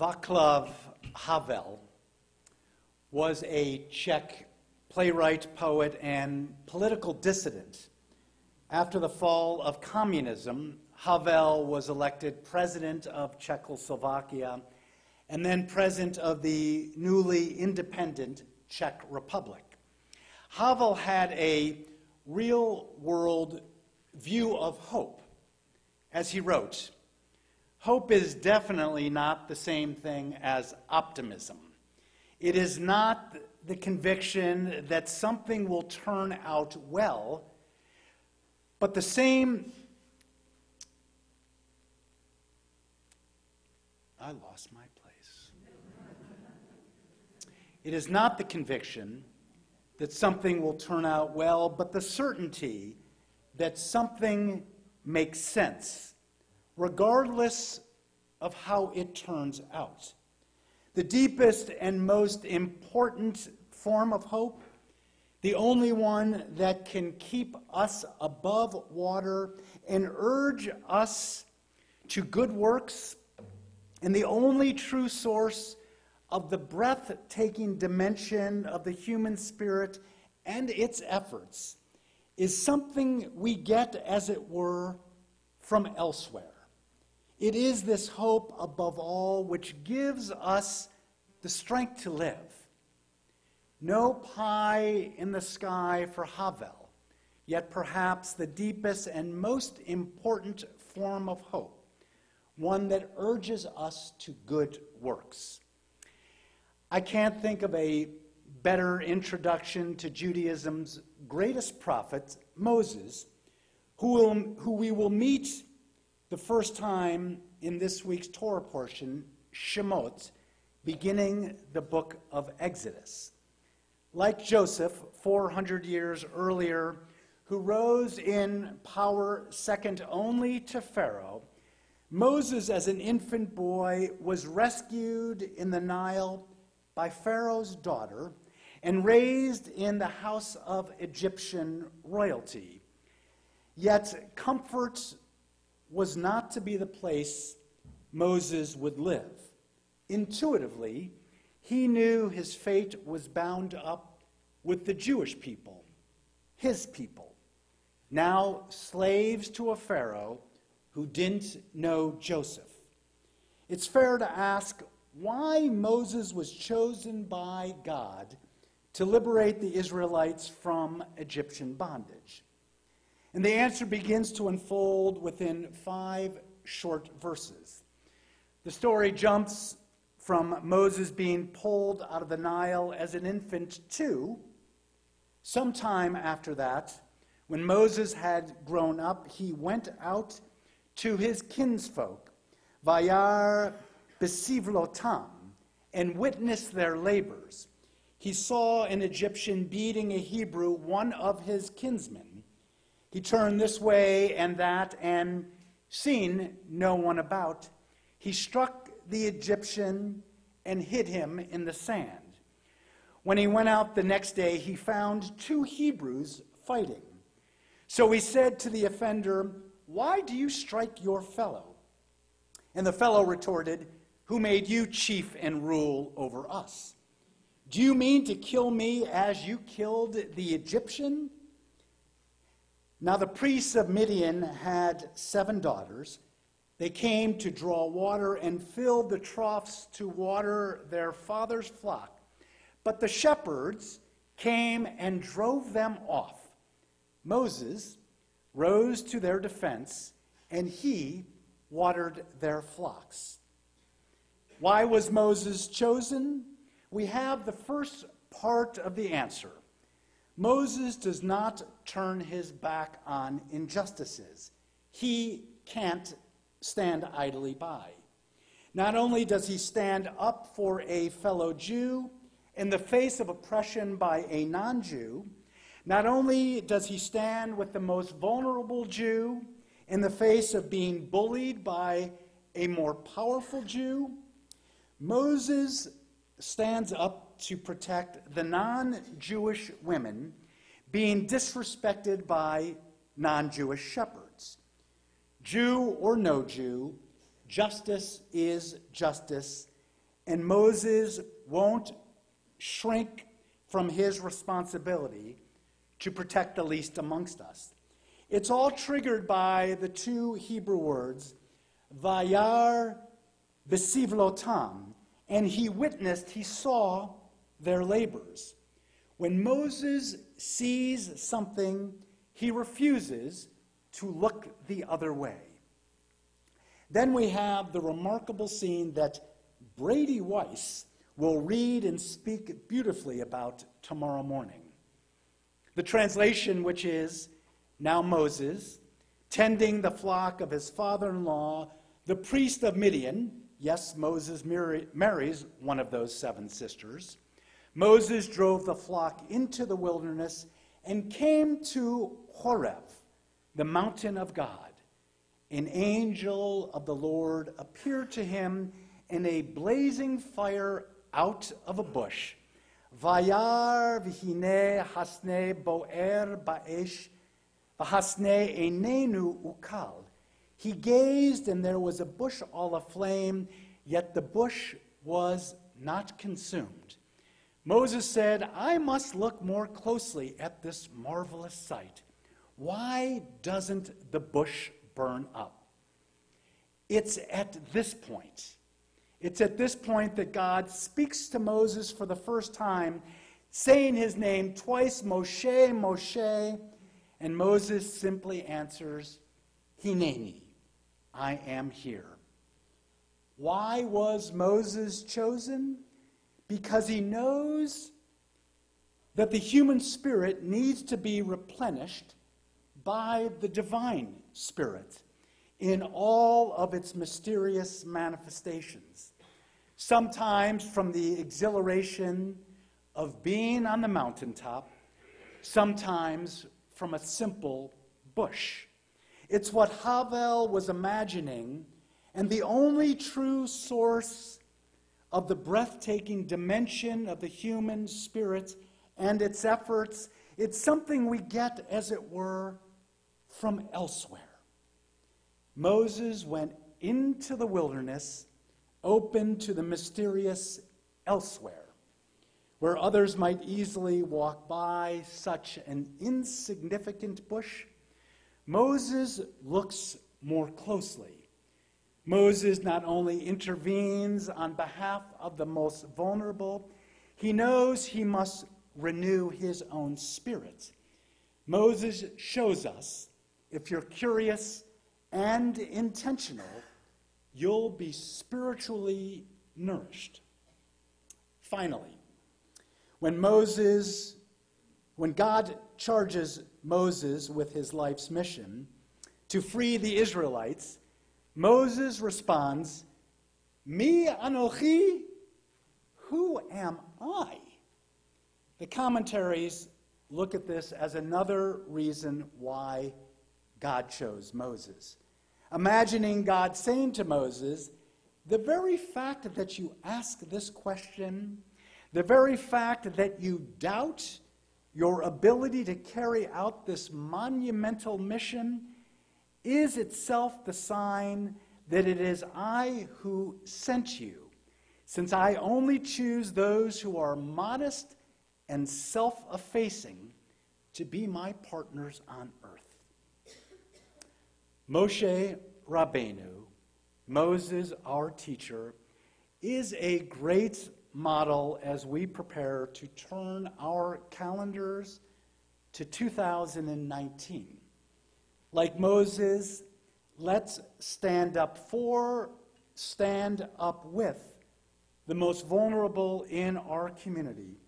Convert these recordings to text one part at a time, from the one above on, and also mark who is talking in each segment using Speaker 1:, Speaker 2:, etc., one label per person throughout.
Speaker 1: Václav Havel was a Czech playwright, poet, and political dissident. After the fall of communism, Havel was elected president of Czechoslovakia and then president of the newly independent Czech Republic. Havel had a real world view of hope. As he wrote, hope is definitely not the same thing as optimism. It is not the conviction that something will turn out well, but the same. I lost my place. It is not the conviction that something will turn out well, but the certainty that something makes sense, regardless of how it turns out. The deepest and most important form of hope, the only one that can keep us above water and urge us to good works, and the only true source of the breathtaking dimension of the human spirit and its efforts is something we get, as it were, from elsewhere. It is this hope above all which gives us the strength to live. No pie in the sky for Havel, yet perhaps the deepest and most important form of hope, one that urges us to good works. I can't think of a better introduction to Judaism's greatest prophet, Moses, who, will, who we will meet the first time in this week's Torah portion, Shemot, beginning the book of Exodus. Like Joseph, 400 years earlier, who rose in power second only to Pharaoh, Moses, as an infant boy, was rescued in the Nile by Pharaoh's daughter and raised in the house of Egyptian royalty. Yet comfort was not to be the place Moses would live. Intuitively, he knew his fate was bound up with the Jewish people, his people, now slaves to a Pharaoh who didn't know Joseph. It's fair to ask why Moses was chosen by God to liberate the Israelites from Egyptian bondage. And the answer begins to unfold within five short verses. The story jumps from Moses being pulled out of the Nile as an infant to sometime after that, when Moses had grown up, he went out to his kinsfolk, Vayar Besivlotam, and witnessed their labors. He saw an Egyptian beating a Hebrew, one of his kinsmen. He turned this way and that, and seeing no one about, he struck the Egyptian and hid him in the sand. When he went out the next day, he found two Hebrews fighting. So he said to the offender, Why do you strike your fellow? And the fellow retorted, who made you chief and rule over us? Do you mean to kill me as you killed the Egyptian? Now, the priests of Midian had seven daughters. They came to draw water and filled the troughs to water their father's flock. But the shepherds came and drove them off. Moses rose to their defense, and he watered their flocks. Why was Moses chosen? We have the first part of the answer. Moses does not turn his back on injustices. He can't stand idly by. Not only does he stand up for a fellow Jew in the face of oppression by a non Jew, not only does he stand with the most vulnerable Jew in the face of being bullied by a more powerful Jew, Moses stands up to protect the non Jewish women being disrespected by non Jewish shepherds. Jew or no Jew, justice is justice, and Moses won't shrink from his responsibility to protect the least amongst us. It's all triggered by the two Hebrew words, Vayar besivlotam, and he witnessed, he saw their labors. When Moses sees something, he refuses to look the other way. Then we have the remarkable scene that Brady Weiss will read and speak beautifully about tomorrow morning. The translation, which is Now Moses, tending the flock of his father in law, the priest of Midian, yes, Moses marries one of those seven sisters. Moses drove the flock into the wilderness and came to Horeb, the mountain of God. An angel of the Lord appeared to him in a blazing fire out of a bush. Vayar v'hine hasne boer ba'esh v'hasne enenu ukal. He gazed, and there was a bush all aflame, yet the bush was not consumed. Moses said, I must look more closely at this marvelous sight. Why doesn't the bush burn up? It's at this point it's at this point that God speaks to Moses for the first time, saying his name twice Moshe, Moshe, and Moses simply answers, Hineni, I am here. Why was Moses chosen? Because he knows that the human spirit needs to be replenished by the divine spirit in all of its mysterious manifestations. Sometimes from the exhilaration of being on the mountaintop, sometimes from a simple bush. It's what Havel was imagining, and the only true source of the breathtaking dimension of the human spirit and its efforts. It's something we get, as it were, from elsewhere. Moses went into the wilderness, open to the mysterious elsewhere, where others might easily walk by such an insignificant bush. Moses looks more closely. Moses not only intervenes on behalf of the most vulnerable, he knows he must renew his own spirit. Moses shows us, if you're curious, and intentional, you'll be spiritually nourished. Finally, when Moses, when God charges Moses with his life's mission to free the Israelites, Moses responds, Mi anochi, who am I? The commentaries look at this as another reason why God chose Moses. Imagining God saying to Moses, The very fact that you ask this question, the very fact that you doubt your ability to carry out this monumental mission, is itself the sign that it is I who sent you, since I only choose those who are modest and self effacing to be my partners on earth. Moshe Rabbeinu, Moses, our teacher, is a great model as we prepare to turn our calendars to 2019. Like Moses, let's stand up for, stand up with the most vulnerable in our community,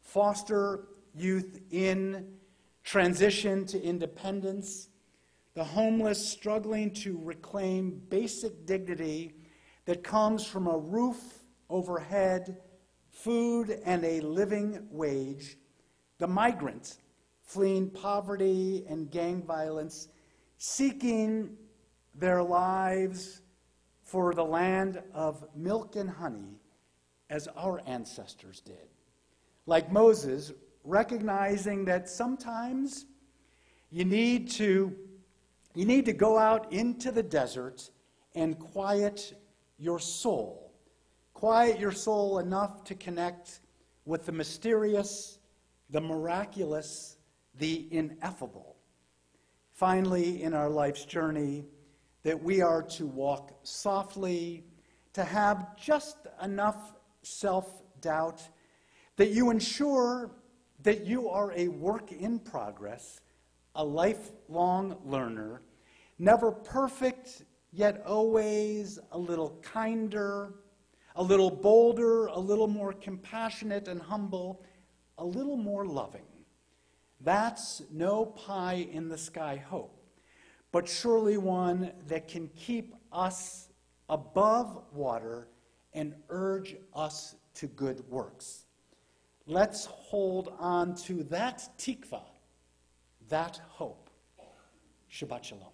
Speaker 1: foster youth in transition to independence. The homeless struggling to reclaim basic dignity that comes from a roof overhead, food, and a living wage, the migrant fleeing poverty and gang violence, seeking their lives for the land of milk and honey, as our ancestors did. Like Moses, recognizing that sometimes you need to you need to go out into the desert and quiet your soul Quiet your soul enough to connect with the mysterious, the miraculous, the ineffable. Finally, in our life's journey, that we are to walk softly, to have just enough self doubt that you ensure that you are a work in progress, a lifelong learner, never perfect, yet always a little kinder, a little bolder, a little more compassionate and humble, a little more loving. That's no pie in the sky hope, but surely one that can keep us above water and urge us to good works. Let's hold on to that tikva, that hope. Shabbat Shalom.